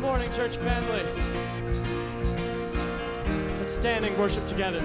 Good morning, church family. Let's stand and worship together.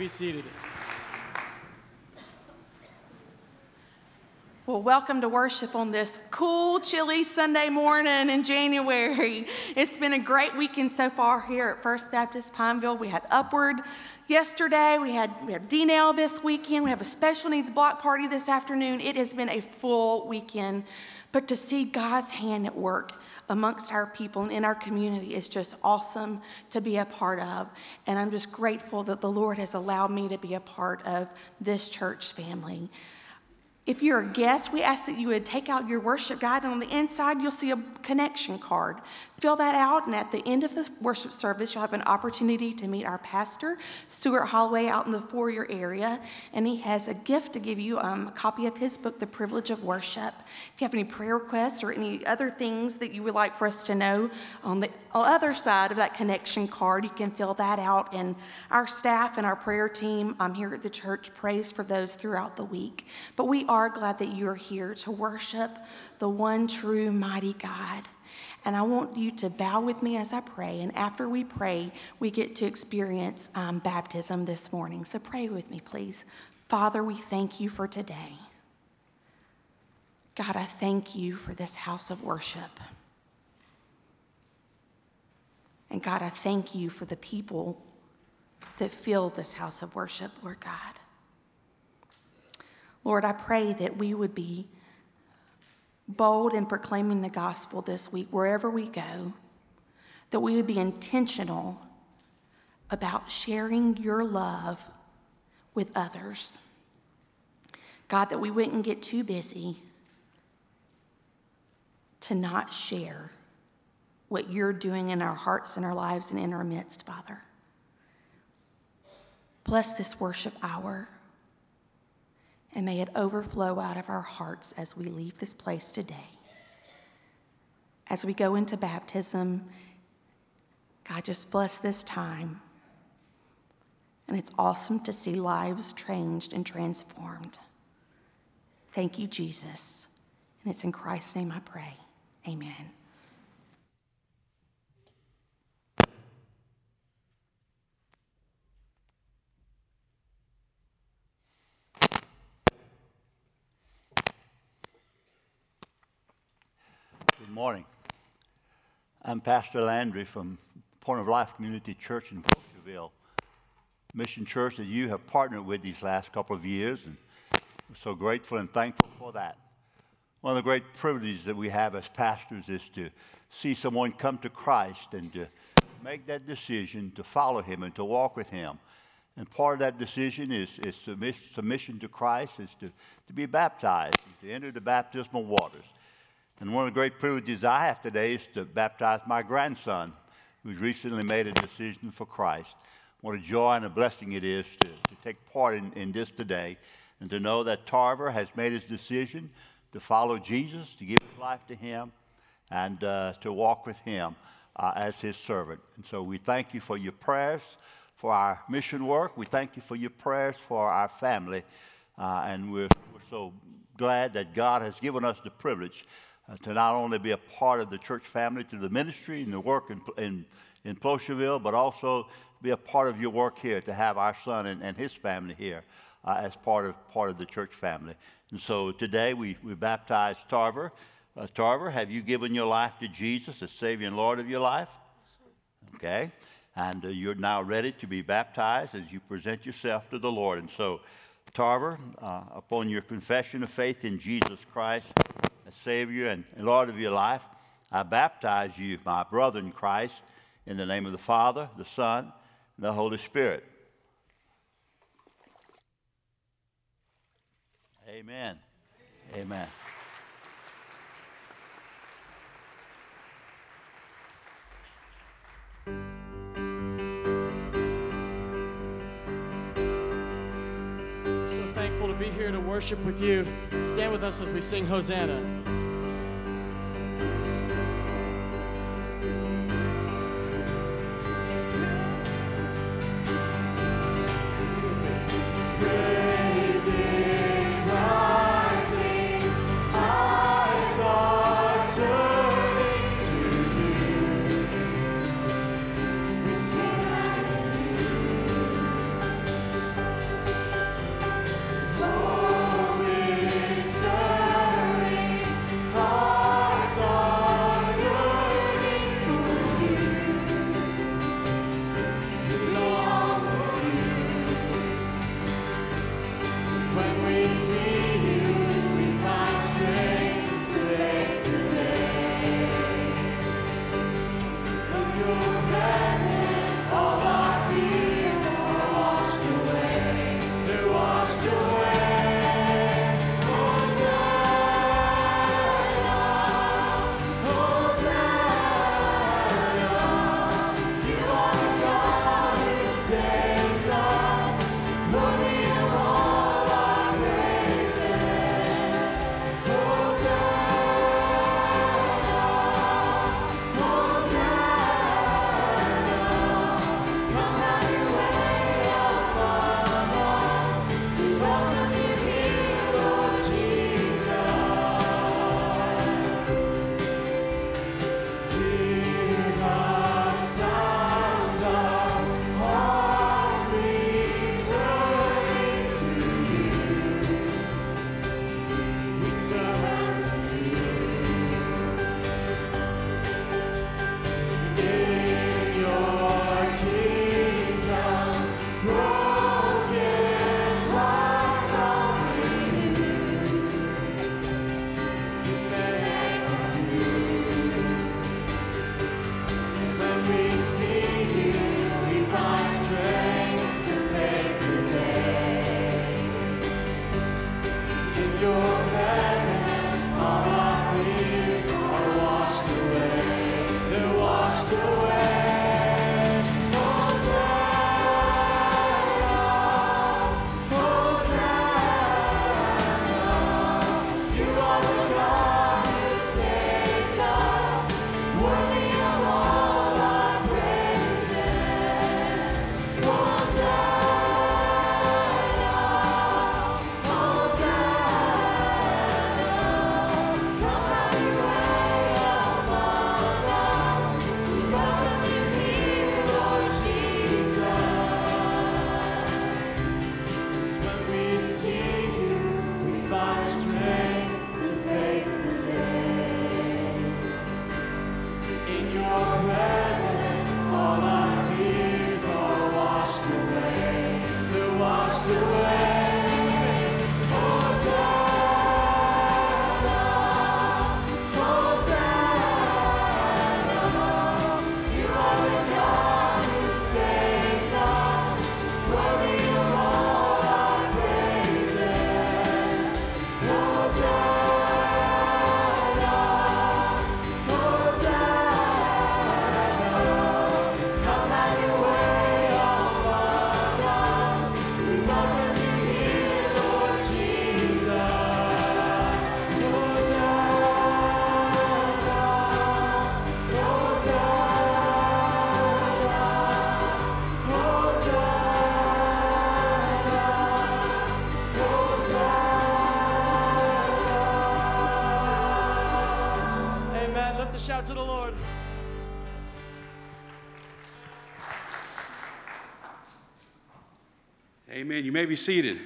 Be seated. Well, welcome to worship on this cool, chilly Sunday morning in January. It's been a great weekend so far here at First Baptist Pineville. We had Upward yesterday, we had we have D-Now this weekend, we have a special needs block party this afternoon. It has been a full weekend, but to see God's hand at work amongst our people and in our community is just awesome to be a part of. And I'm just grateful that the Lord has allowed me to be a part of this church family. If you're a guest, we ask that you would take out your worship guide, and on the inside, you'll see a connection card. Fill that out, and at the end of the worship service, you'll have an opportunity to meet our pastor, Stuart Holloway, out in the foyer area, and he has a gift to give you um, a copy of his book, The Privilege of Worship. If you have any prayer requests or any other things that you would like for us to know, on the other side of that connection card, you can fill that out, and our staff and our prayer team um, here at the church prays for those throughout the week. But we are glad that you're here to worship the one true mighty God. And I want you to bow with me as I pray. And after we pray, we get to experience um, baptism this morning. So pray with me, please. Father, we thank you for today. God, I thank you for this house of worship. And God, I thank you for the people that fill this house of worship, Lord God. Lord, I pray that we would be bold in proclaiming the gospel this week, wherever we go, that we would be intentional about sharing your love with others. God, that we wouldn't get too busy to not share what you're doing in our hearts and our lives and in our midst, Father. Bless this worship hour and may it overflow out of our hearts as we leave this place today. As we go into baptism, God, just bless this time. And it's awesome to see lives changed and transformed. Thank you, Jesus. And it's in Christ's name I pray. Amen. Morning. I'm Pastor Landry from Point of Life Community Church in Porterville, mission church that you have partnered with these last couple of years, and we're so grateful and thankful for that. One of the great privileges that we have as pastors is to see someone come to Christ and to make that decision to follow Him and to walk with Him. And part of that decision is, is submission to Christ, is to, to be baptized, to enter the baptismal waters. And one of the great privileges I have today is to baptize my grandson, who's recently made a decision for Christ. What a joy and a blessing it is to, to take part in, in this today and to know that Tarver has made his decision to follow Jesus, to give his life to him, and uh, to walk with him uh, as his servant. And so we thank you for your prayers for our mission work. We thank you for your prayers for our family. Uh, and we're, we're, so glad that God has given us the privilege uh, to not only be a part of the church family, to the ministry and the work in, in, in but also be a part of your work here, to have our son and, and his family here uh, as part of, part of the church family. And so today we, we baptized Tarver. Uh, Tarver, have you given your life to Jesus as Savior and Lord of your life? Okay. And uh, you're now ready to be baptized as you present yourself to the Lord. And so, Tarver, uh, upon your confession of faith in Jesus Christ as Savior and, Lord of your life, I baptize you, my brother in Christ, in the name of the Father, the Son, and the Holy Spirit. Amen. Amen. So be here to worship with you. Stand with us as we sing Hosanna. You may be seated.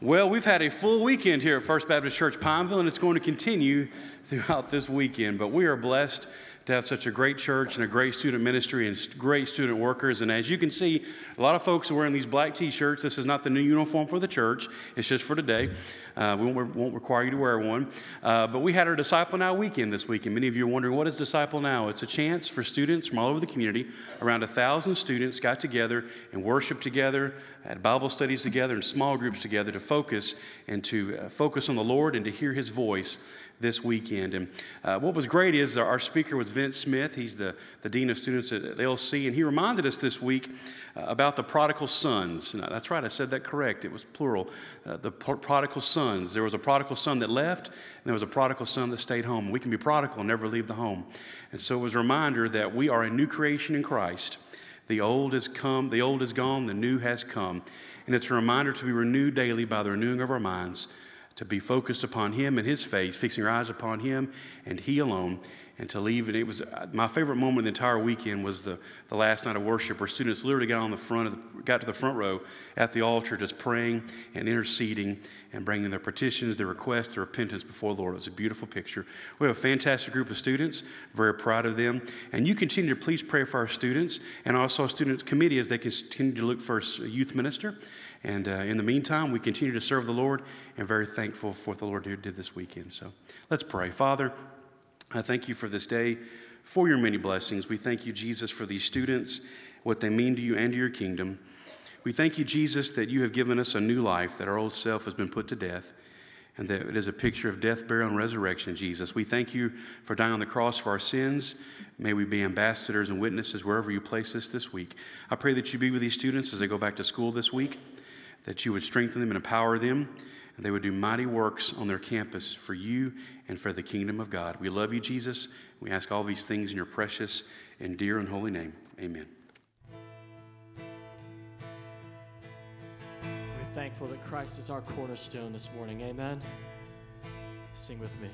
Well, we've had a full weekend here at First Baptist Church Pineville, and it's going to continue throughout this weekend. But we are blessed to have such a great church and a great student ministry and great student workers. And as you can see, a lot of folks are wearing these black t shirts. This is not the new uniform for the church, it's just for today. Uh, we won't, won't, require you to wear one. Uh, but we had our Disciple Now weekend this week, and many of you are wondering what is Disciple Now? It's a chance for students from all over the community. Around a thousand students got together and worshiped together, had Bible studies together, and small groups together to focus and to uh, focus on the Lord and to hear His voice this weekend. And uh, what was great is our speaker was Vince Smith. He's the, the Dean of Students at LC, and he reminded us this week uh, about the prodigal sons. Now, that's right, I said that correct. It was plural. Uh, the prodigal sons. There was a prodigal son that left, and there was a prodigal son that stayed home. We can be prodigal and never leave the home. And so it was a reminder that we are a new creation in Christ. The old has come, the old is gone, the new has come. And it's a reminder to be renewed daily by the renewing of our minds to be focused upon Him and His face, fixing our eyes upon Him and He alone, and to leave. And it was uh, my favorite moment of the entire weekend was the, the last night of worship where students literally got on the front of the, got to the front row at the altar just praying and interceding and bringing their petitions, their requests, their repentance before the Lord. It was a beautiful picture. We have a fantastic group of students, very proud of them. And you continue to please pray for our students and also our students committee as they continue to look for a youth minister. And uh, in the meantime, we continue to serve the Lord and very thankful for what the Lord did this weekend. So let's pray. Father, I thank you for this day, for your many blessings. We thank you, Jesus, for these students, what they mean to you and to your kingdom. We thank you, Jesus, that you have given us a new life, that our old self has been put to death, and that it is a picture of death, burial, and resurrection, Jesus. We thank you for dying on the cross for our sins. May we be ambassadors and witnesses wherever you place us this week. I pray that you be with these students as they go back to school this week that you would strengthen them and empower them, and they would do mighty works on their campus for you and for the kingdom of God. We love you, Jesus. We ask all these things in your precious and dear and holy name. Amen. We're thankful that Christ is our cornerstone this morning. Amen. Sing with me.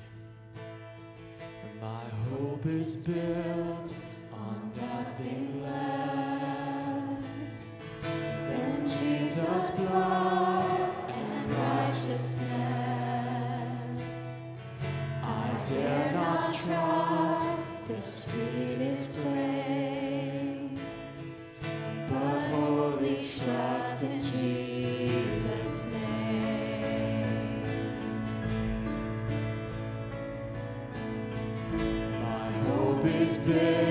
My hope is built on nothing less than Jesus' blood and righteousness. I dare not trust the sweetest way, but wholly trust in Jesus' name. My hope is built.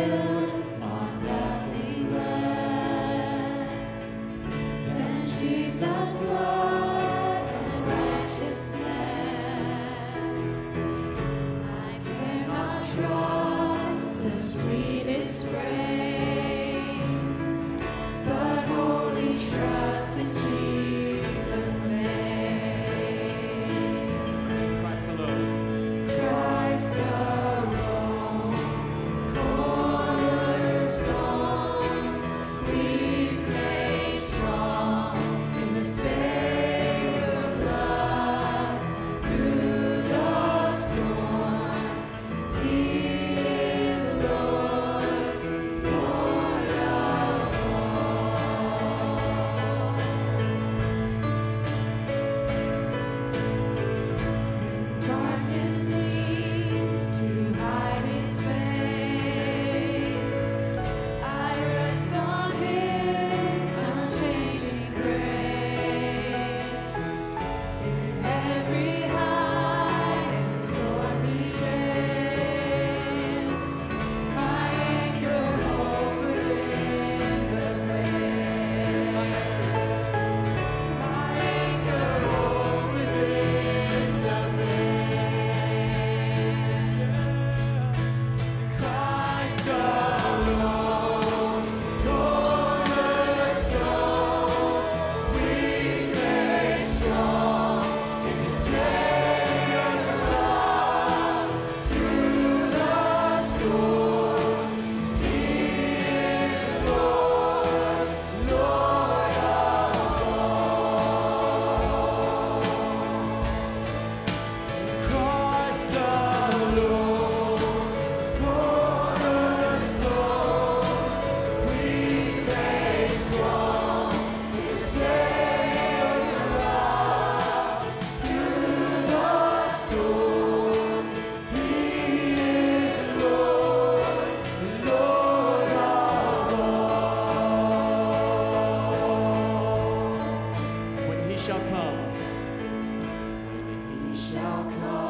shall come.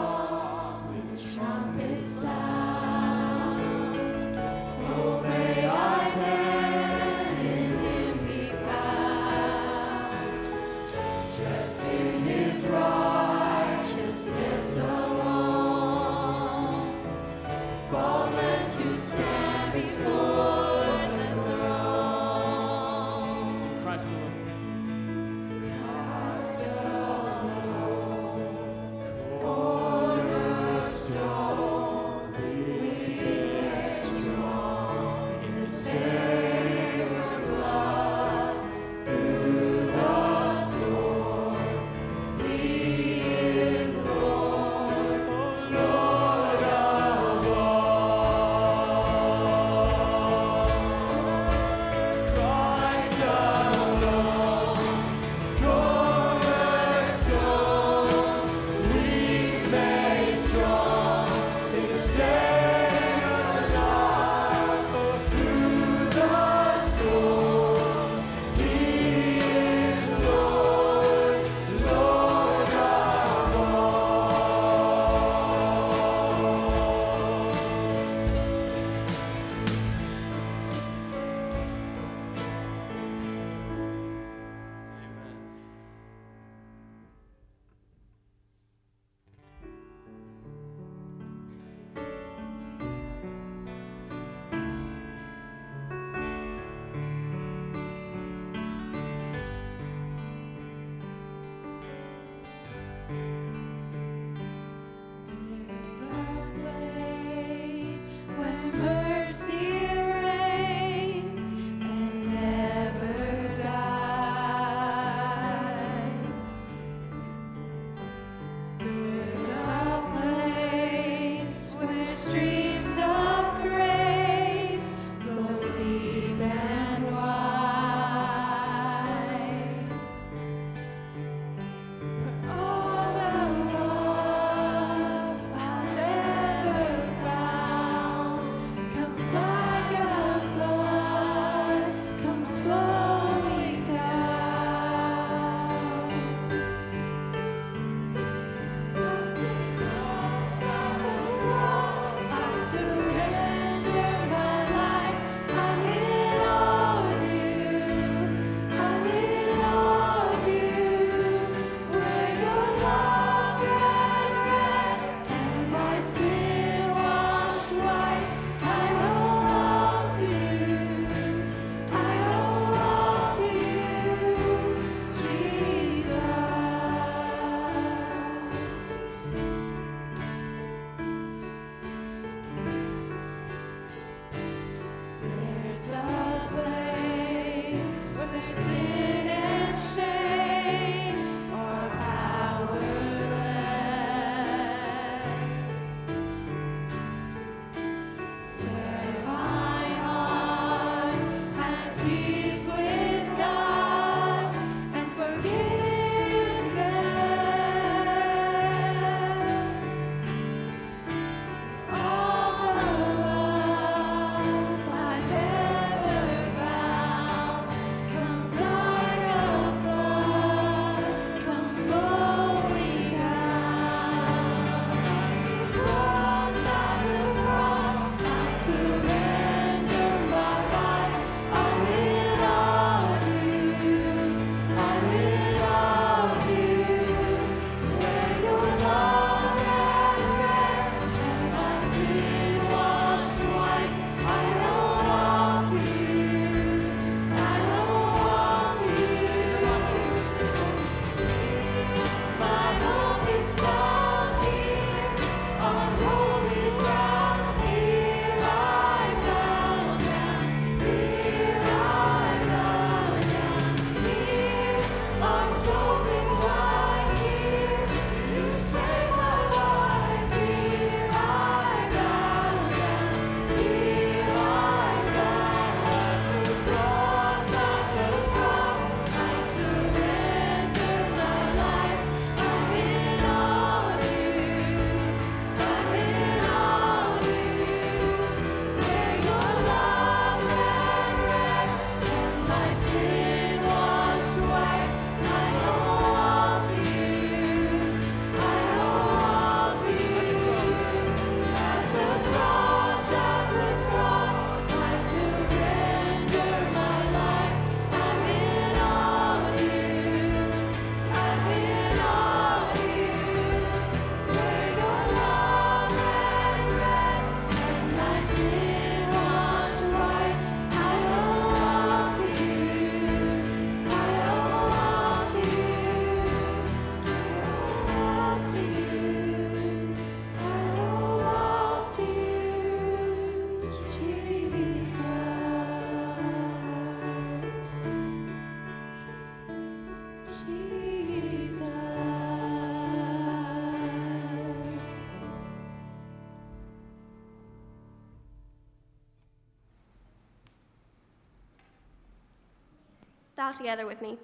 Bow together with me.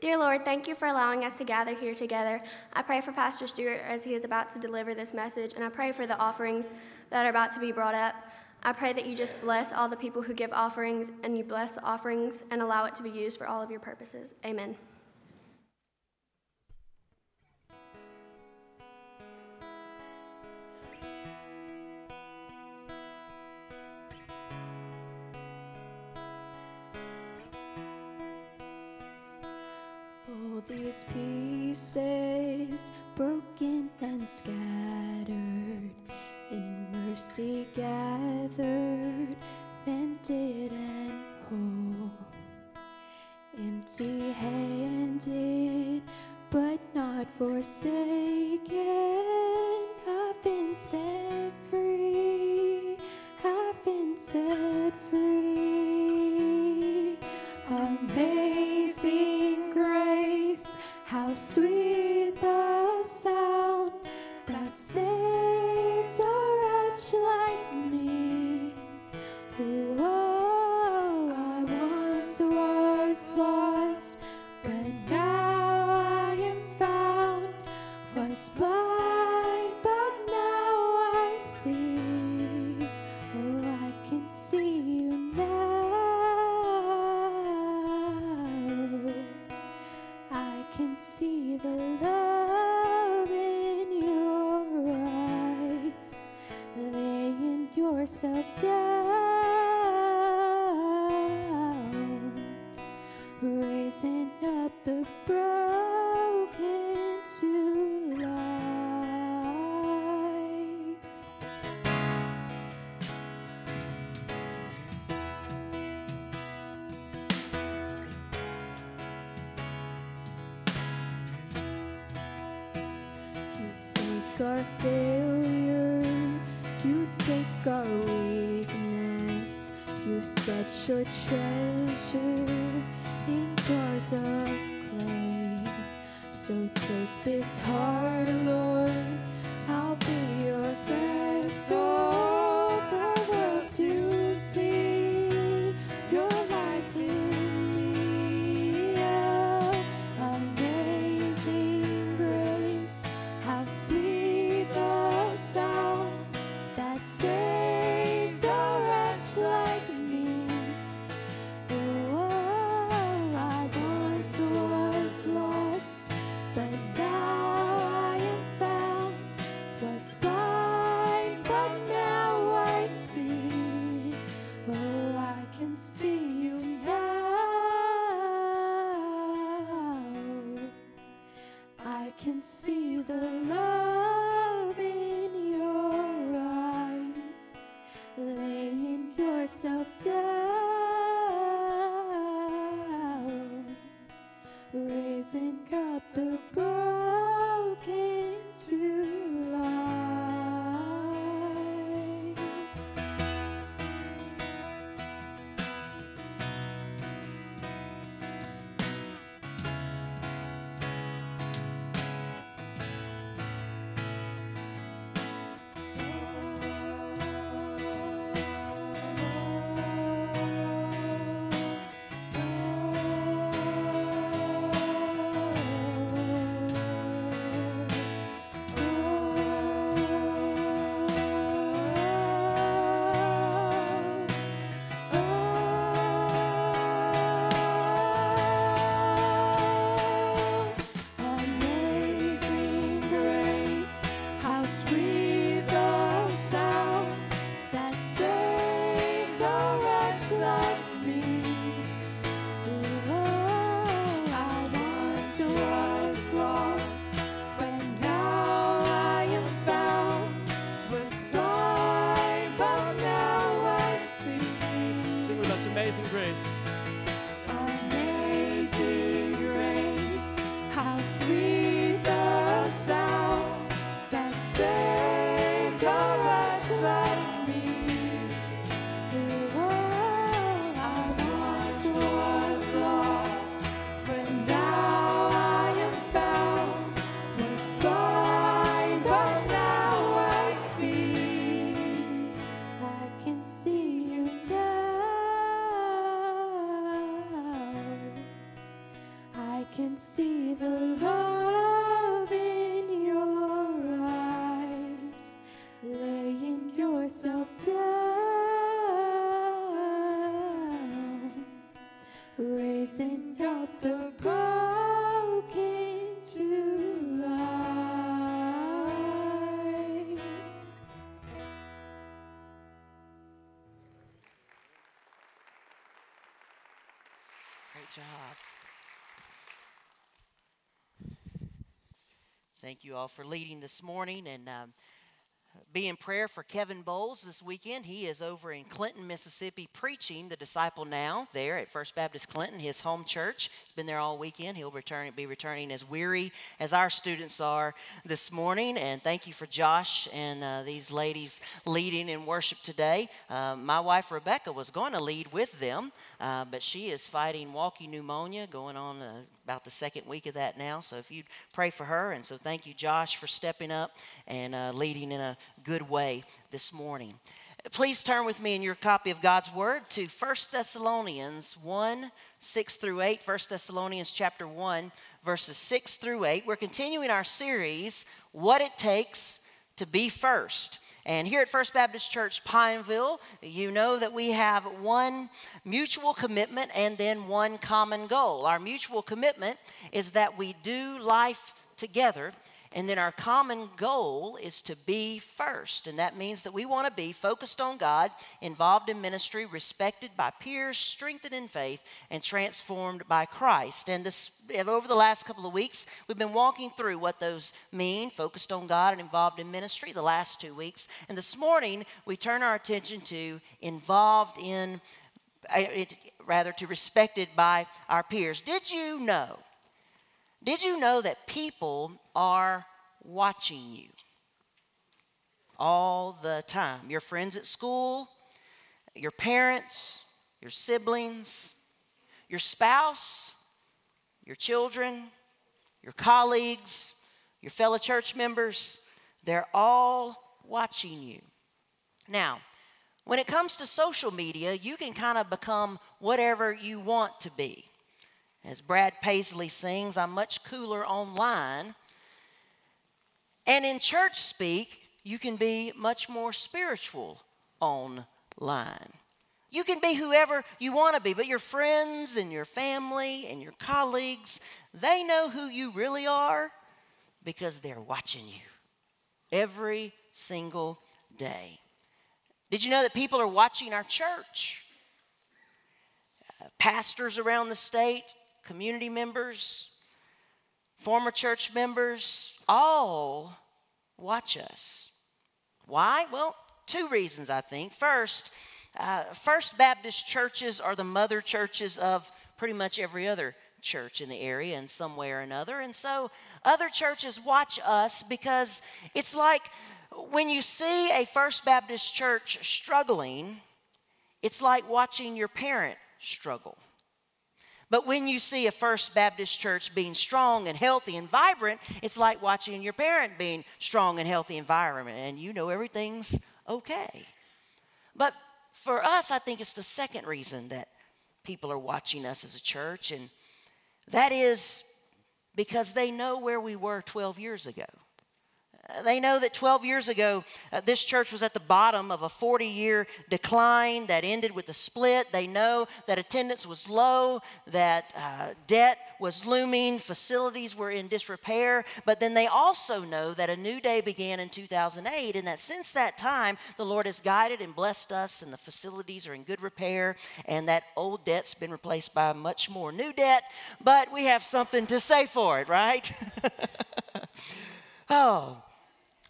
Dear Lord, thank you for allowing us to gather here together. I pray for Pastor Stewart as he is about to deliver this message, and I pray for the offerings that are about to be brought up. I pray that you just bless all the people who give offerings, and you bless the offerings and allow it to be used for all of your purposes. Amen. These pieces broken and scattered, in mercy gathered, mended and whole. Empty handed, but not forsaken. I've been set free, I've been set free. Sweet yourself down, raising up the broken to life. You take our take our weakness, you set your treasure in jars of clay. So take this heart, Lord, Thank you all for leading this morning and um, be in prayer for Kevin Bowles this weekend. He is over in Clinton, Mississippi, preaching the Disciple Now there at First Baptist Clinton, his home church. Been there all weekend. He'll return, be returning as weary as our students are this morning. And thank you for Josh and uh, these ladies leading in worship today. Uh, my wife Rebecca was going to lead with them, uh, but she is fighting walking pneumonia, going on uh, about the second week of that now. So if you'd pray for her. And so thank you, Josh, for stepping up and uh, leading in a good way this morning. Please turn with me in your copy of God's Word to 1 Thessalonians 1 6 through 8. 1 Thessalonians chapter 1, verses 6 through 8. We're continuing our series, What It Takes to Be First. And here at First Baptist Church Pineville, you know that we have one mutual commitment and then one common goal. Our mutual commitment is that we do life together and then our common goal is to be first. And that means that we want to be focused on God, involved in ministry, respected by peers, strengthened in faith, and transformed by Christ. And this over the last couple of weeks, we've been walking through what those mean, focused on God and involved in ministry the last two weeks. And this morning, we turn our attention to involved in uh, rather to respected by our peers. Did you know did you know that people are watching you all the time? Your friends at school, your parents, your siblings, your spouse, your children, your colleagues, your fellow church members, they're all watching you. Now, when it comes to social media, you can kind of become whatever you want to be. As Brad Paisley sings, I'm much cooler online. And in church speak, you can be much more spiritual online. You can be whoever you want to be, but your friends and your family and your colleagues, they know who you really are because they're watching you every single day. Did you know that people are watching our church? Uh, pastors around the state community members, former church members, all watch us. Why? Well, two reasons, I think. First, uh, First Baptist churches are the mother churches of pretty much every other church in the area in some way or another. And so other churches watch us because it's like when you see a First Baptist church struggling, it's like watching your parent struggle. But when you see a First Baptist church being strong and healthy and vibrant, it's like watching your parent being strong and healthy environment and you know everything's okay. But for us, I think it's the second reason that people are watching us as a church, and that is because they know where we were 12 years ago. They know that 12 years ago, uh, this church was at the bottom of a 40 year decline that ended with a split. They know that attendance was low, that uh, debt was looming, facilities were in disrepair. But then they also know that a new day began in 2008, and that since that time, the Lord has guided and blessed us, and the facilities are in good repair, and that old debt's been replaced by much more new debt. But we have something to say for it, right? oh.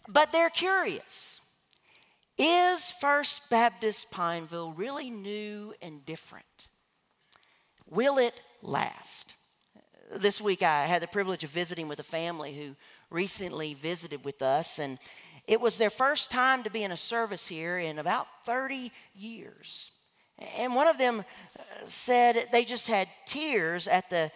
But they're curious. Is First Baptist Pineville really new and different? Will it last? This week I had the privilege of visiting with a family who recently visited with us, and it was their first time to be in a service here in about 30 years. And one of them uh, said they just had tears at the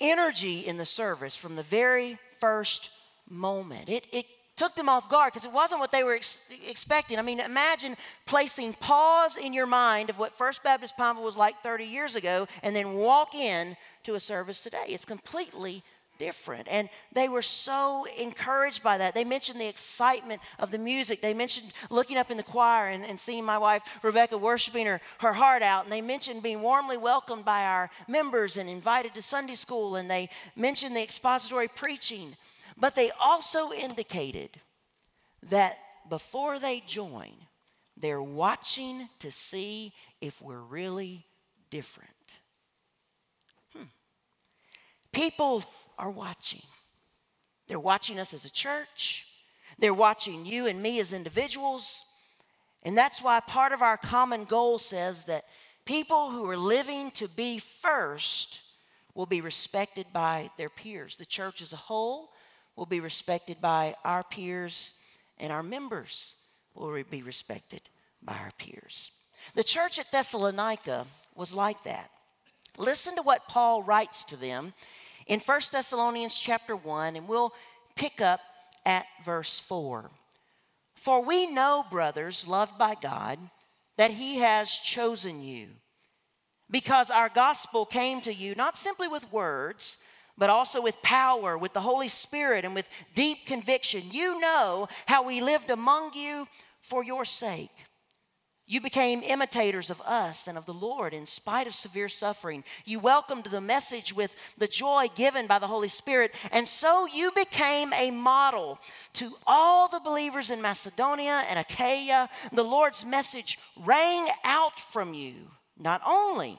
energy in the service from the very first moment. It, it took them off guard because it wasn't what they were ex- expecting. I mean, imagine placing pause in your mind of what First Baptist Pineville was like 30 years ago and then walk in to a service today. It's completely different. And they were so encouraged by that. They mentioned the excitement of the music. They mentioned looking up in the choir and, and seeing my wife, Rebecca, worshiping her, her heart out. And they mentioned being warmly welcomed by our members and invited to Sunday school. And they mentioned the expository preaching but they also indicated that before they join, they're watching to see if we're really different. Hmm. People are watching. They're watching us as a church, they're watching you and me as individuals. And that's why part of our common goal says that people who are living to be first will be respected by their peers. The church as a whole will be respected by our peers, and our members will be respected by our peers. The church at Thessalonica was like that. Listen to what Paul writes to them in 1 Thessalonians chapter 1, and we'll pick up at verse 4. For we know, brothers, loved by God, that He has chosen you, because our gospel came to you not simply with words, but also with power, with the Holy Spirit, and with deep conviction. You know how we lived among you for your sake. You became imitators of us and of the Lord in spite of severe suffering. You welcomed the message with the joy given by the Holy Spirit, and so you became a model to all the believers in Macedonia and Achaia. The Lord's message rang out from you, not only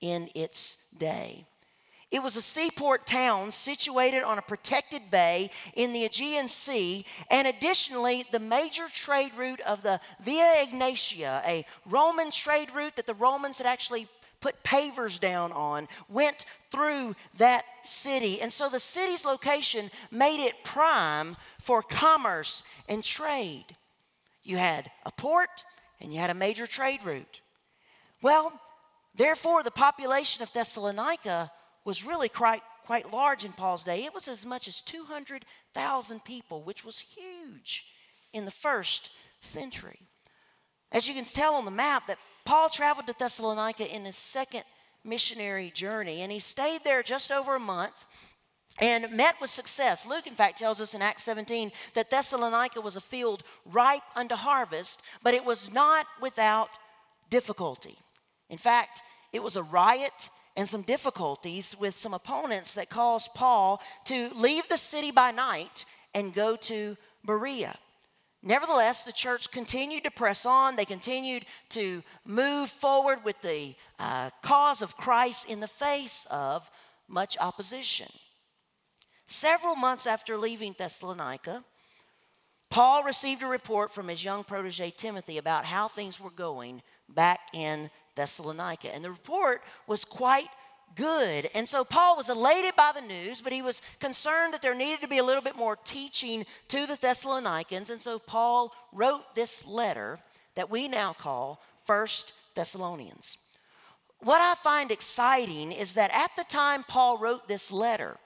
in its day. It was a seaport town situated on a protected bay in the Aegean Sea, and additionally, the major trade route of the Via Egnatia, a Roman trade route that the Romans had actually put pavers down on, went through that city. And so the city's location made it prime for commerce and trade. You had a port and you had a major trade route. Well, therefore, the population of Thessalonica was really quite, quite large in Paul's day. It was as much as 200,000 people, which was huge in the first century. As you can tell on the map, that Paul traveled to Thessalonica in his second missionary journey, and he stayed there just over a month and met with success. Luke, in fact, tells us in Acts 17 that Thessalonica was a field ripe unto harvest, but it was not without difficulty. In fact, it was a riot and some difficulties with some opponents that caused Paul to leave the city by night and go to Berea. Nevertheless, the church continued to press on. They continued to move forward with the uh, cause of Christ in the face of much opposition. Several months after leaving Thessalonica, Paul received a report from his young protege Timothy about how things were going back in Thessalonica. And the report was quite good. And so Paul was elated by the news, but he was concerned that there needed to be a little bit more teaching to the Thessalonians. And so Paul wrote this letter that we now call First Thessalonians. What I find exciting is that at the time Paul wrote this letter,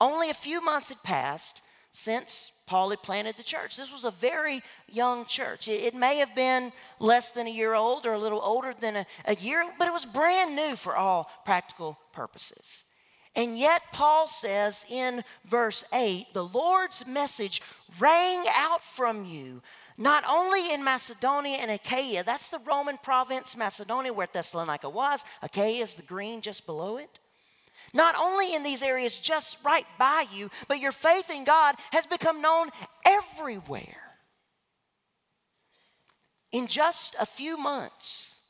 only a few months had passed since Paul had planted the church. This was a very young church. It, may have been less than a year old or a little older than a, a year, but it was brand new for all practical purposes. And yet, Paul says in verse 8, the Lord's message rang out from you, not only in Macedonia and Achaia, that's the Roman province, Macedonia, where Thessalonica was. Achaia is the green just below it. Not only in these areas just right by you, but your faith in God has become known everywhere. In just a few months,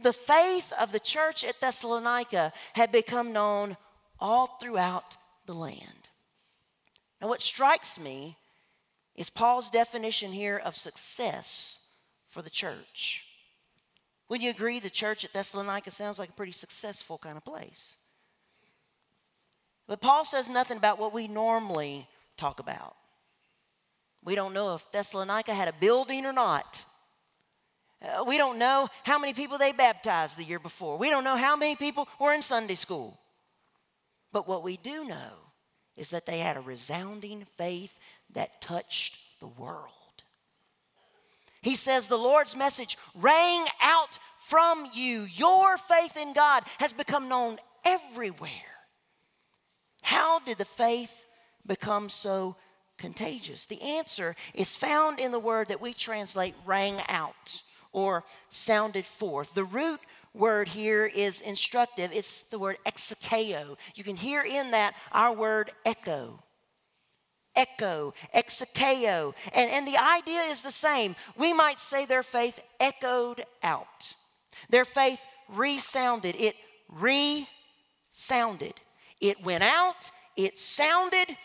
the faith of the church at Thessalonica had become known all throughout the land. Now, what strikes me is Paul's definition here of success for the church. Would you agree the church at Thessalonica sounds like a pretty successful kind of place? But Paul says nothing about what we normally talk about. We don't know if Thessalonica had a building or not. Uh, we don't know how many people they baptized the year before. We don't know how many people were in Sunday school. But what we do know is that they had a resounding faith that touched the world. He says the Lord's message rang out from you. Your faith in God has become known everywhere. How did the faith become so contagious? The answer is found in the word that we translate rang out or sounded forth. The root word here is instructive. It's the word exekeo. You can hear in that our word echo. Echo, exekeo. And, and the idea is the same. We might say their faith echoed out. Their faith resounded. It resounded. It went out, it sounded,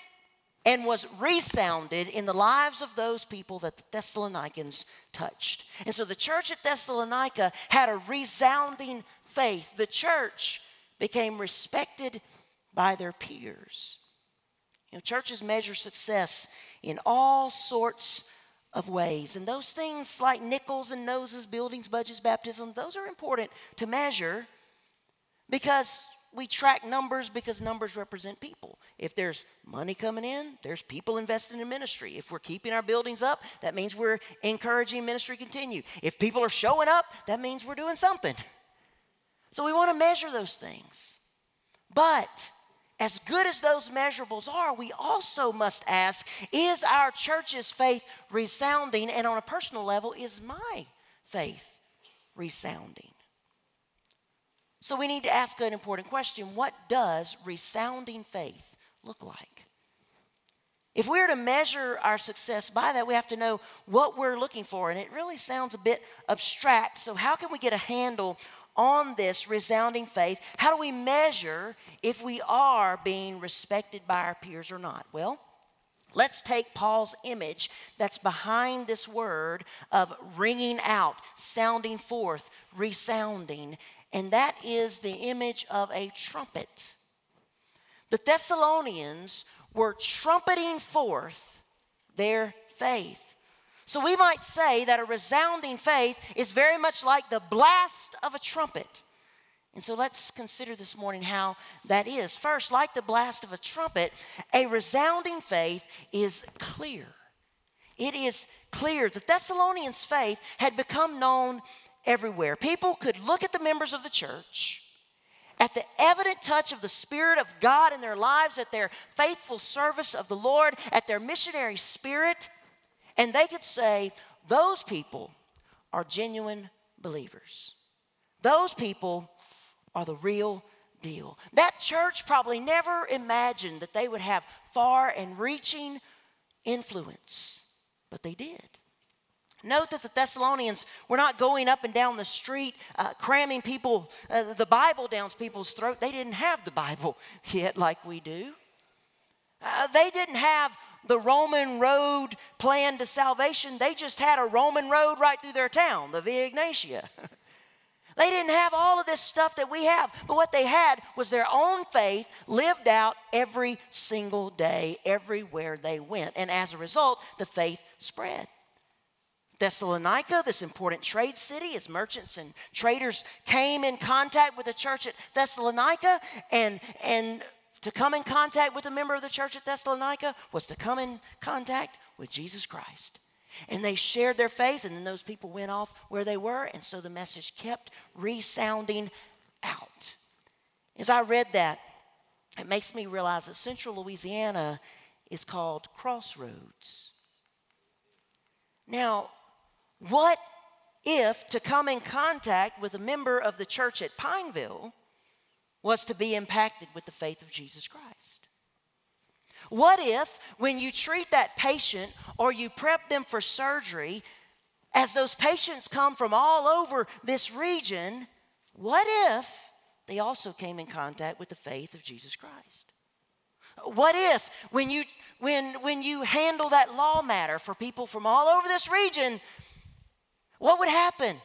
and was resounded in the lives of those people that the Thessalonians touched. And so the church at Thessalonica had a resounding faith. The church became respected by their peers. You know, churches measure success in all sorts of ways. And those things like nickels and noses, buildings, budgets, baptism, those are important to measure because we track numbers because numbers represent people. If there's money coming in, there's people investing in ministry. If we're keeping our buildings up, that means we're encouraging ministry continue. If people are showing up, that means we're doing something. So we want to measure those things. But as good as those measurables are, we also must ask is our church's faith resounding? And on a personal level, is my faith resounding? So we need to ask an important question what does resounding faith look like? If we are to measure our success by that, we have to know what we're looking for. And it really sounds a bit abstract. So, how can we get a handle on this resounding faith? How do we measure if we are being respected by our peers or not? Well, Let's take Paul's image that's behind this word of ringing out, sounding forth, resounding, and that is the image of a trumpet. The Thessalonians were trumpeting forth their faith. So we might say that a resounding faith is very much like the blast of a trumpet. And so let's consider this morning how that is. First, like the blast of a trumpet, a resounding faith is clear. It is clear. The Thessalonians' faith had become known everywhere. People could look at the members of the church, at the evident touch of the Spirit of God in their lives, at their faithful service of the Lord, at their missionary spirit, and they could say, Those people are genuine believers. Those people are the real deal. That church probably never imagined that they would have far and reaching influence, but they did. Note that the Thessalonians were not going up and down the street uh, cramming people, uh, the Bible down people's throat. They didn't have the Bible yet like we do. Uh, they didn't have the Roman road plan to salvation. They just had a Roman road right through their town, the Via Egnatia. they didn't have all of this stuff that we have, but what they had was their own faith lived out every single day, everywhere they went. And as a result, the faith spread. Thessalonica, this important trade city, as merchants and traders came in contact with the church at Thessalonica, and, and to come in contact with a member of the church at Thessalonica was to come in contact with Jesus Christ. And they shared their faith, and then those people went off where they were, and so the message kept resounding out. As I read that, it makes me realize that central Louisiana is called Crossroads. Now, what if to come in contact with a member of the church at Pineville was to be impacted with the faith of Jesus Christ? What if, when you treat that patient or you prep them for surgery, as those patients come from all over this region, what if they also came in contact with the faith of Jesus Christ? What if, when you, when, when you handle that law matter for people from all over this region, what would happen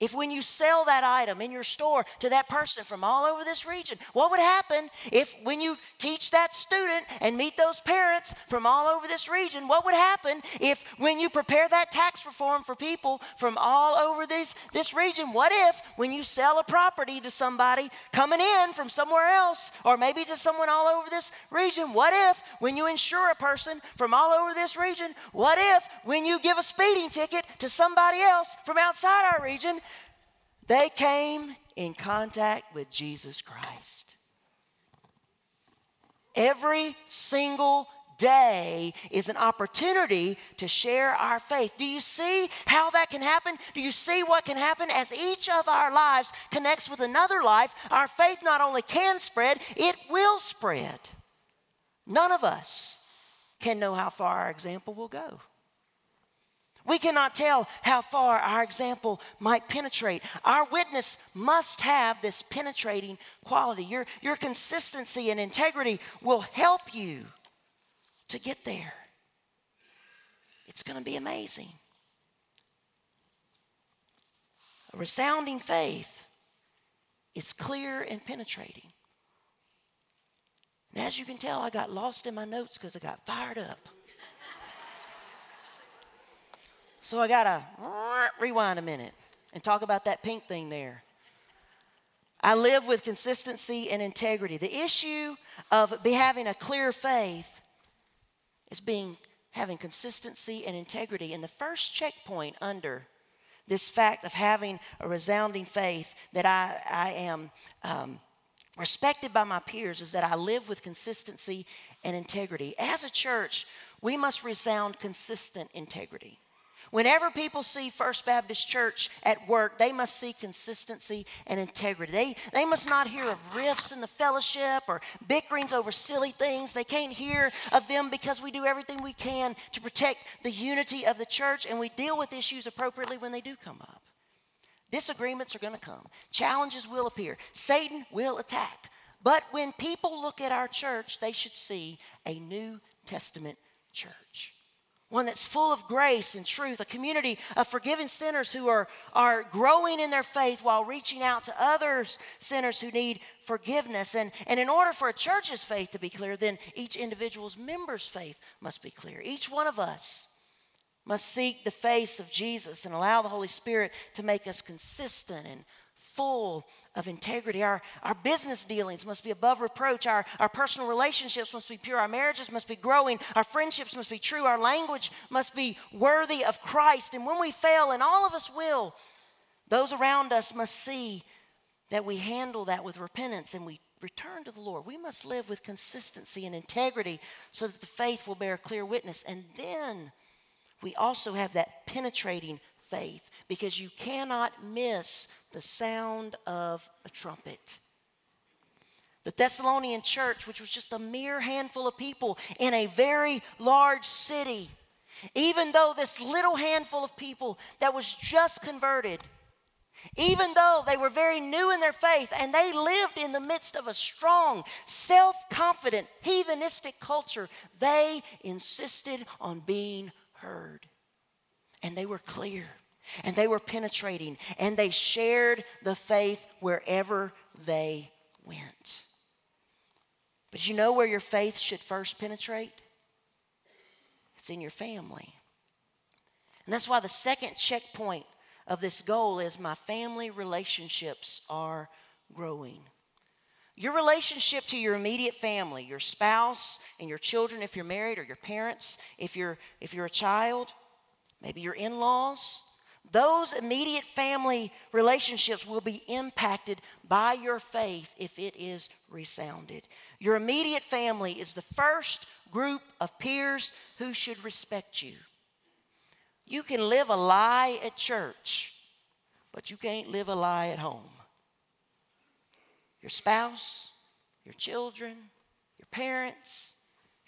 if when you sell that item in your store to that person from all over this region, what would happen if when you teach that student and meet those parents from all over this region, what would happen if when you prepare that tax reform for people from all over this, this region, what if when you sell a property to somebody coming in from somewhere else or maybe to someone all over this region, what if when you insure a person from all over this region, what if when you give a speeding ticket to somebody else from outside our region, they came in contact with Jesus Christ. Every single day is an opportunity to share our faith. Do you see how that can happen? Do you see what can happen as each of our lives connects with another life? Our faith not only can spread, it will spread. None of us can know how far our example will go. We cannot tell how far our example might penetrate. Our witness must have this penetrating quality. Your, your consistency and integrity will help you to get there. It's going to be amazing. A resounding faith is clear and penetrating. And as you can tell, I got lost in my notes because I got fired up. So I got to rewind a minute and talk about that pink thing there. I live with consistency and integrity. The issue of be having a clear faith is being having consistency and integrity. And the first checkpoint under this fact of having a resounding faith that I, I am um, respected by my peers is that I live with consistency and integrity. As a church, we must resound consistent integrity. Whenever people see First Baptist Church at work, they must see consistency and integrity. They, they must not hear of rifts in the fellowship or bickerings over silly things. They can't hear of them because we do everything we can to protect the unity of the church and we deal with issues appropriately when they do come up. Disagreements are going to come, challenges will appear, Satan will attack. But when people look at our church, they should see a New Testament church one that's full of grace and truth, a community of forgiven sinners who are, are growing in their faith while reaching out to other sinners who need forgiveness. And, and in order for a church's faith to be clear, then each individual's member's faith must be clear. Each one of us must seek the face of Jesus and allow the Holy Spirit to make us consistent and full of integrity. Our, our business dealings must be above reproach. Our, our personal relationships must be pure. Our marriages must be growing. Our friendships must be true. Our language must be worthy of Christ. And when we fail, and all of us will, those around us must see that we handle that with repentance and we return to the Lord. We must live with consistency and integrity so that the faith will bear clear witness. And then we also have that penetrating faith because you cannot miss the sound of a trumpet. The Thessalonian church, which was just a mere handful of people in a very large city, even though this little handful of people that was just converted, even though they were very new in their faith and they lived in the midst of a strong, self confident, heathenistic culture, they insisted on being heard. And they were clear and they were penetrating and they shared the faith wherever they went. But you know where your faith should first penetrate? It's in your family. And that's why the second checkpoint of this goal is my family relationships are growing. Your relationship to your immediate family, your spouse and your children if you're married or your parents if you're if you're a child, maybe your in-laws, those immediate family relationships will be impacted by your faith if it is resounded. Your immediate family is the first group of peers who should respect you. You can live a lie at church, but you can't live a lie at home. Your spouse, your children, your parents,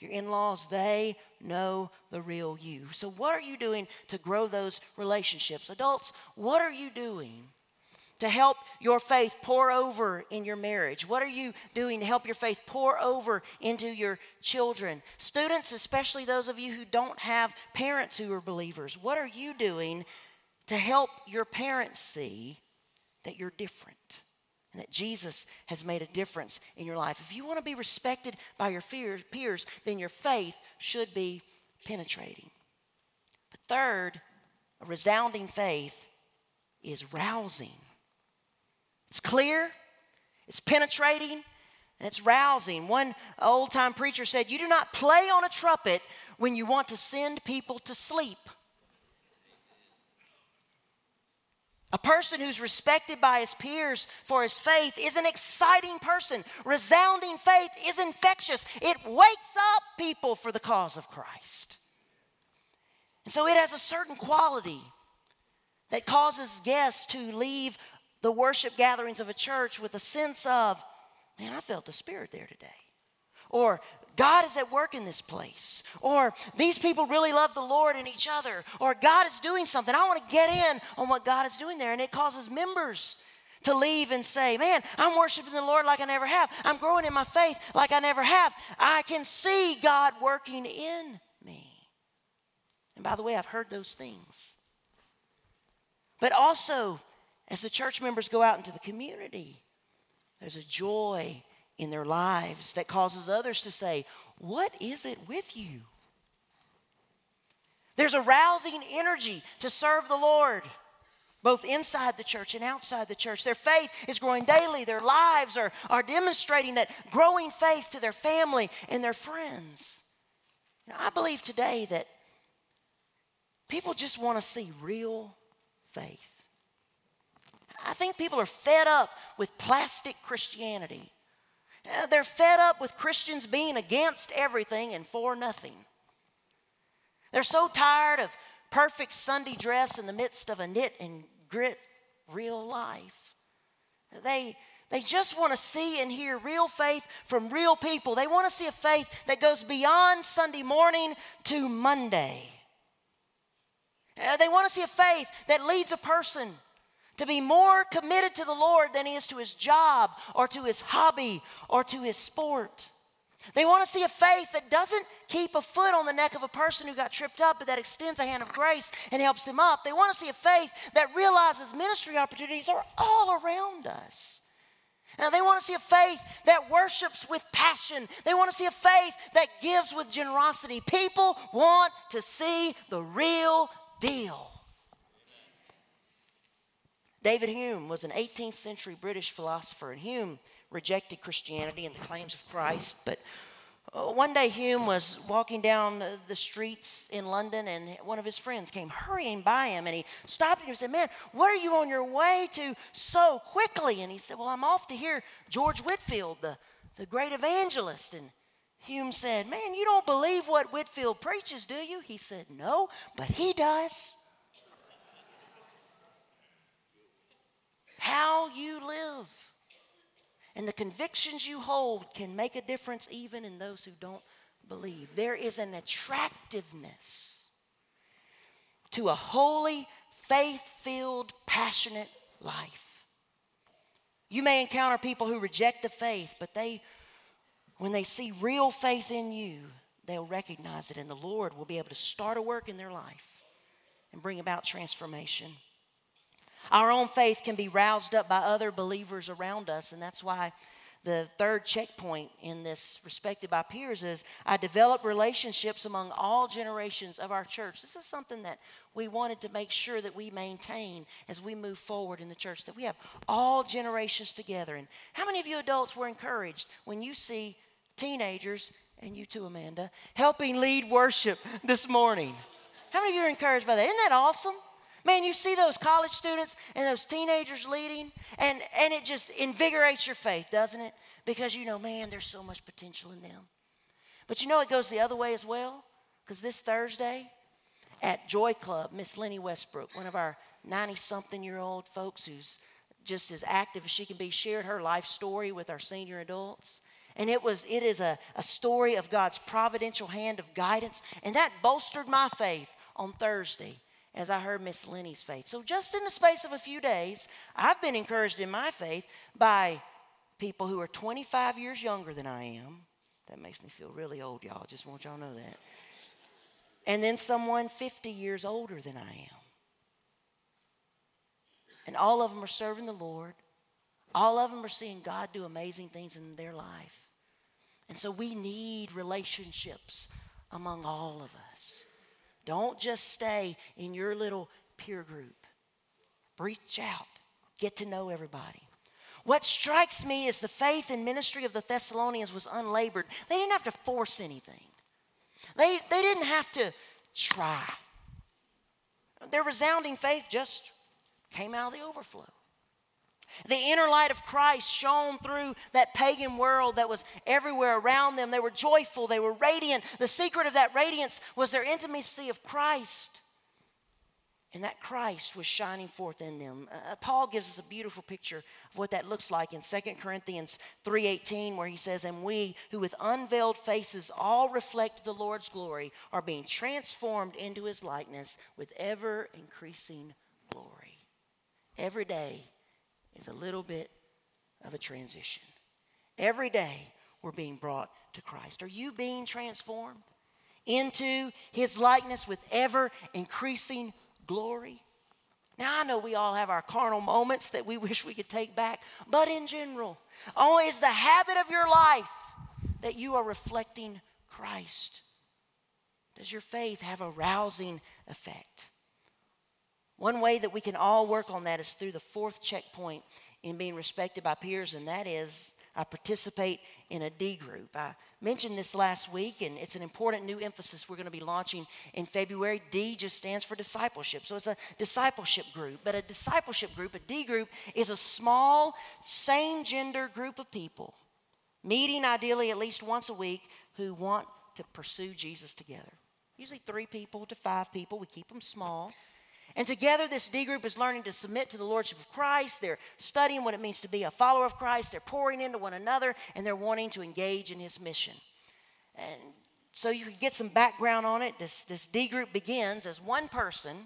your in laws, they know the real you. So, what are you doing to grow those relationships? Adults, what are you doing to help your faith pour over in your marriage? What are you doing to help your faith pour over into your children? Students, especially those of you who don't have parents who are believers, what are you doing to help your parents see that you're different? And that Jesus has made a difference in your life. If you want to be respected by your peers, then your faith should be penetrating. But third, a resounding faith is rousing. It's clear, it's penetrating, and it's rousing. One old time preacher said, You do not play on a trumpet when you want to send people to sleep. A person who's respected by his peers for his faith is an exciting person. Resounding faith is infectious, it wakes up people for the cause of Christ. And so it has a certain quality that causes guests to leave the worship gatherings of a church with a sense of, man, I felt the Spirit there today. Or God is at work in this place. Or these people really love the Lord and each other. Or God is doing something. I want to get in on what God is doing there. And it causes members to leave and say, Man, I'm worshiping the Lord like I never have. I'm growing in my faith like I never have. I can see God working in me. And by the way, I've heard those things. But also, as the church members go out into the community, there's a joy in their lives that causes others to say, What is it with you? There's a rousing energy to serve the Lord, both inside the church and outside the church. Their faith is growing daily. Their lives are, are demonstrating that growing faith to their family and their friends. I believe today that people just want to see real faith. I think people are fed up with plastic Christianity. Uh, they're fed up with Christians being against everything and for nothing. They're so tired of perfect Sunday dress in the midst of a knit and grit real life. They, they just want to see and hear real faith from real people. They want to see a faith that goes beyond Sunday morning to Monday. Uh, they want to see a faith that leads a person to be more committed to the Lord than he is to his job or to his hobby or to his sport. They want to see a faith that doesn't keep a foot on the neck of a person who got tripped up, but that extends a hand of grace and helps them up. They want to see a faith that realizes ministry opportunities are all around us. Now, they want to see a faith that worships with passion. They want to see a faith that gives with generosity. People want to see the real deal. David Hume was an 18th century British philosopher, and Hume rejected Christianity and the claims of Christ. But uh, one day, Hume was walking down the streets in London, and one of his friends came hurrying by him, and he stopped him and said, Man, what are you on your way to so quickly? And he said, Well, I'm off to hear George Whitefield, the, the great evangelist. And Hume said, Man, you don't believe what Whitefield preaches, do you? He said, No, but he does. How you live and the convictions you hold can make a difference even in those who don't believe. There is an attractiveness to a holy, faith filled, passionate life. You may encounter people who reject the faith, but they, when they see real faith in you, they'll recognize it, and the Lord will be able to start a work in their life and bring about transformation. Our own faith can be roused up by other believers around us, and that's why the third checkpoint in this respected by peers is I develop relationships among all generations of our church. This is something that we wanted to make sure that we maintain as we move forward in the church, that we have all generations together. And how many of you adults were encouraged when you see teenagers, and you too, Amanda, helping lead worship this morning? How many of you are encouraged by that? Isn't that awesome? Man, you see those college students and those teenagers leading, and, and it just invigorates your faith, doesn't it? Because you know, man, there's so much potential in them. But you know, it goes the other way as well. Because this Thursday at Joy Club, Miss Lenny Westbrook, one of our 90 something year old folks who's just as active as she can be, shared her life story with our senior adults. And it was it is a, a story of God's providential hand of guidance. And that bolstered my faith on Thursday as I heard Miss Lenny's faith. So, just in the space of a few days, I've been encouraged in my faith by people who are 25 years younger than I am. That makes me feel really old, y'all. Just want y'all to know that. And then someone 50 years older than I am. And all of them are serving the Lord. All of them are seeing God do amazing things in their life. And so we need relationships among all of us. Don't just stay in your little peer group. Reach out, get to know everybody. What strikes me is the faith and ministry of the Thessalonians was unlabored. They didn't have to force anything, they, they didn't have to try. Their resounding faith just came out of the overflow. The inner light of Christ shone through that pagan world that was everywhere around them. They were joyful, they were radiant. The secret of that radiance was their intimacy of Christ. And that Christ was shining forth in them. Uh, Paul gives us a beautiful picture of what that looks like in 2 Corinthians 3:18 where he says, "And we who with unveiled faces all reflect the Lord's glory are being transformed into his likeness with ever increasing glory." Every day is a little bit of a transition. Every day we're being brought to Christ. Are you being transformed into his likeness with ever increasing glory? Now, I know we all have our carnal moments that we wish we could take back, but in general, oh, is the habit of your life that you are reflecting Christ? Does your faith have a rousing effect? One way that we can all work on that is through the fourth checkpoint in being respected by peers, and that is I participate in a D group. I mentioned this last week, and it's an important new emphasis we're going to be launching in February. D just stands for discipleship. So it's a discipleship group. But a discipleship group, a D group, is a small, same gender group of people meeting ideally at least once a week who want to pursue Jesus together. Usually three people to five people. We keep them small. And together, this D group is learning to submit to the Lordship of Christ. They're studying what it means to be a follower of Christ. They're pouring into one another, and they're wanting to engage in His mission. And so you can get some background on it. This, this D group begins as one person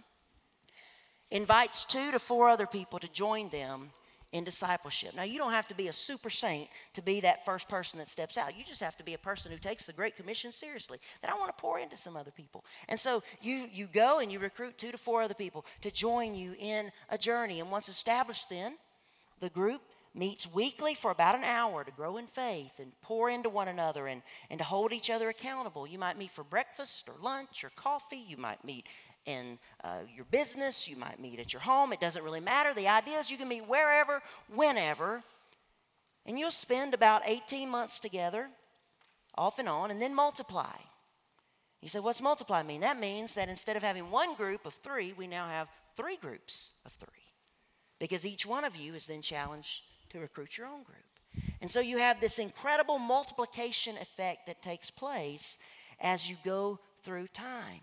invites two to four other people to join them in discipleship. Now, you don't have to be a super saint to be that first person that steps out. You just have to be a person who takes the Great Commission seriously. That I want to pour into some other people. And so you, you go and you recruit two to four other people to join you in a journey. And once established, then, the group meets weekly for about an hour to grow in faith and pour into one another and, and to hold each other accountable. You might meet for breakfast or lunch or coffee. You might meet in uh, your business, you might meet at your home. It doesn't really matter. The idea is you can meet wherever, whenever, and you'll spend about 18 months together, off and on, and then multiply. You say, what's multiply mean? That means that instead of having one group of three, we now have three groups of three. Because each one of you is then challenged to recruit your own group. And so you have this incredible multiplication effect that takes place as you go through time.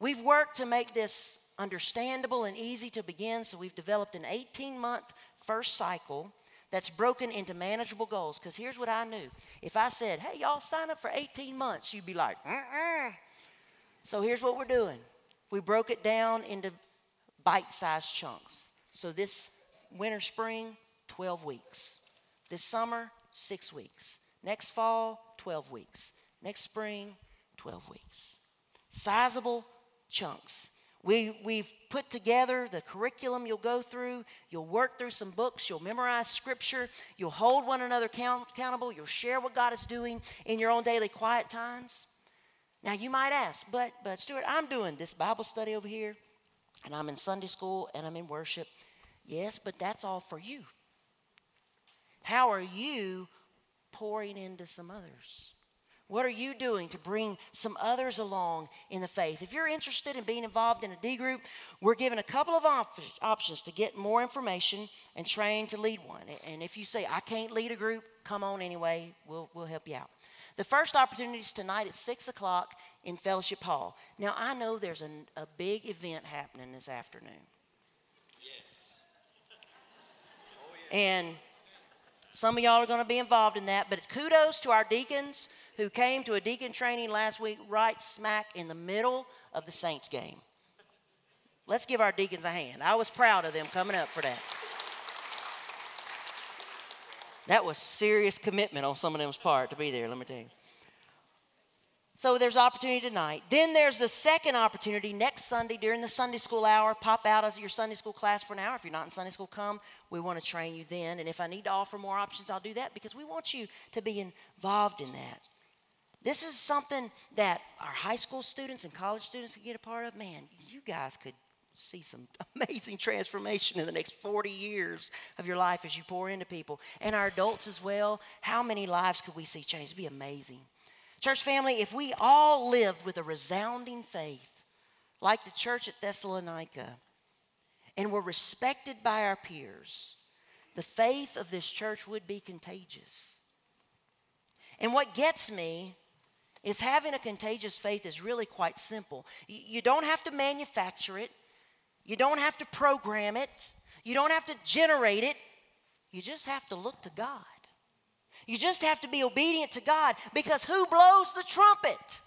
We've worked to make this understandable and easy to begin, so we've developed an 18 month first cycle that's broken into manageable goals. Because here's what I knew if I said, hey, y'all sign up for 18 months, you'd be like, mm So here's what we're doing we broke it down into bite sized chunks. So this winter, spring, 12 weeks. This summer, six weeks. Next fall, 12 weeks. Next spring, 12 weeks. Sizable chunks. We, we've put together the curriculum you'll go through. You'll work through some books. You'll memorize scripture. You'll hold one another count, accountable. You'll share what God is doing in your own daily quiet times. Now, you might ask, but, but Stuart, I'm doing this Bible study over here, and I'm in Sunday school, and I'm in worship. Yes, but that's all for you. How are you pouring into some others? What are you doing to bring some others along in the faith? If you're interested in being involved in a D group, we're given a couple of op- options to get more information and train to lead one. And if you say, I can't lead a group, come on anyway, we'll, we'll help you out. The first opportunity is tonight at 6 o'clock in Fellowship Hall. Now, I know there's a, a big event happening this afternoon. Yes. Oh, yeah. And some of y'all are going to be involved in that, but kudos to our deacons who came to a deacon training last week right smack in the middle of the Saints game. Let's give our deacons a hand. I was proud of them coming up for that. That was serious commitment on some of them's part to be there, let me tell you. So there's opportunity tonight. Then there's the second opportunity next Sunday during the Sunday school hour. Pop out of your Sunday school class for an hour. If you're not in Sunday school, come. We want to train you then. And if I need to offer more options, I'll do that because we want you to be involved in that. This is something that our high school students and college students can get a part of. Man, you guys could see some amazing transformation in the next 40 years of your life as you pour into people. And our adults as well. How many lives could we see change? It'd be amazing. Church family, if we all lived with a resounding faith, like the church at Thessalonica, and were respected by our peers, the faith of this church would be contagious. And what gets me is having a contagious faith is really quite simple. You don't have to manufacture it, you don't have to program it, you don't have to generate it. You just have to look to God. You just have to be obedient to God because who blows the trumpet?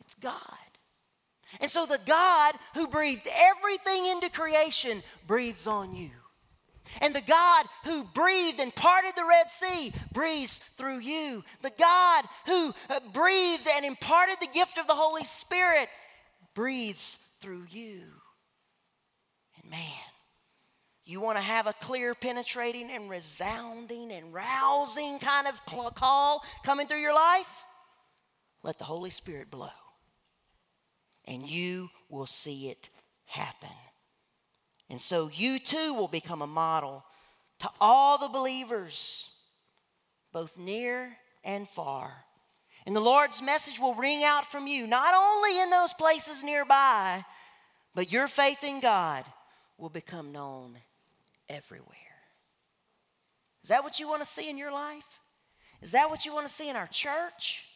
It's God. And so the God who breathed everything into creation breathes on you. And the God who breathed and parted the Red Sea breathes through you. The God who uh, breathed and imparted the gift of the Holy Spirit breathes through you. And man, you want to have a clear, penetrating, and resounding and rousing kind of call coming through your life? Let the Holy Spirit blow. And you will see it happen. And so you too will become a model to all the believers, both near and far. And the Lord's message will ring out from you, not only in those places nearby, but your faith in God will become known everywhere. Is that what you want to see in your life? Is that what you want to see in our church?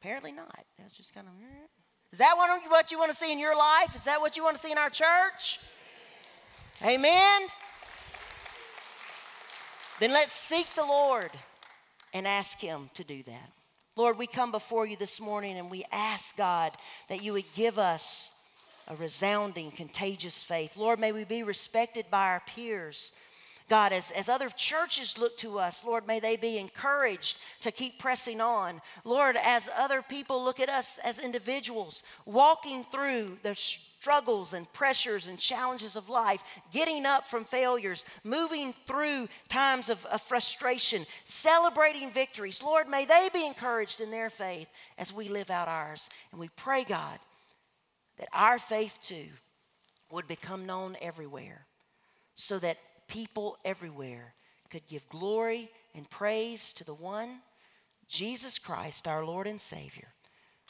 Apparently not. That's just kind of. Eh, Is that what you want to see in your life? Is that what you want to see in our church? Amen. Then let's seek the Lord and ask Him to do that. Lord, we come before you this morning and we ask God that you would give us a resounding, contagious faith. Lord, may we be respected by our peers. God, as, as other churches look to us, Lord, may they be encouraged to keep pressing on. Lord, as other people look at us as individuals, walking through the struggles and pressures and challenges of life, getting up from failures, moving through times of, of frustration, celebrating victories, Lord, may they be encouraged in their faith as we live out ours. And we pray, God, that our faith too would become known everywhere so that people everywhere could give glory and praise to the one, Jesus Christ, our Lord and Savior,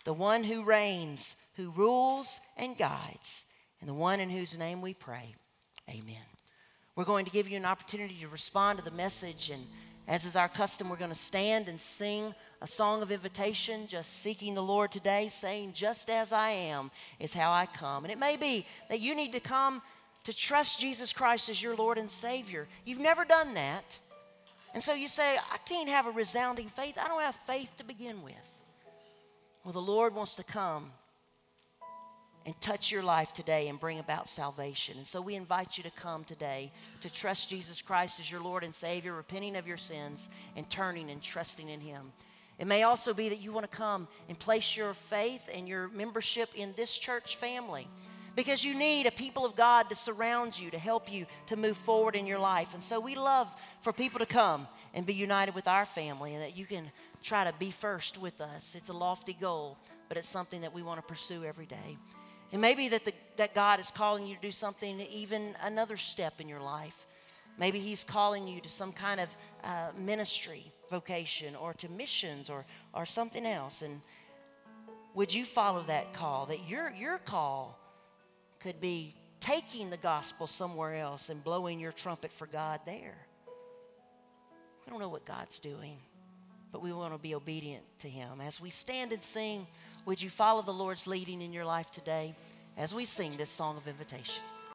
the one who reigns, who rules and guides, and the one in whose name we pray. Amen. We're going to give you an opportunity to respond to the message, and as is our custom, we're going to stand and sing a song of invitation, just seeking the Lord today, saying, Just as I am is how I come. And it may be that you need to come to trust Jesus Christ as your Lord and Savior. You've never done that. And so you say, I can't have a resounding faith. I don't have faith to begin with. Well, the Lord wants to come and touch your life today and bring about salvation. And so we invite you to come today to trust Jesus Christ as your Lord and Savior, repenting of your sins and turning and trusting in Him. It may also be that you want to come and place your faith and your membership in this church family because you need a people of God to surround you, to help you to move forward in your life. And so we love for people to come and be united with our family and that you can try to be first with us. It's a lofty goal, but it's something that we want to pursue every day. And maybe that, the, that God is calling you to do something, even another step in your life. Maybe He's calling you to some kind of uh, ministry vocation or to missions or, or something else. And would you follow that call? That your, your call could be taking the gospel somewhere else and blowing your trumpet for God there. We don't know what God's doing, but we want to be obedient to Him. As we stand and sing, would you follow the Lord's leading in your life today as we sing this song of invitation?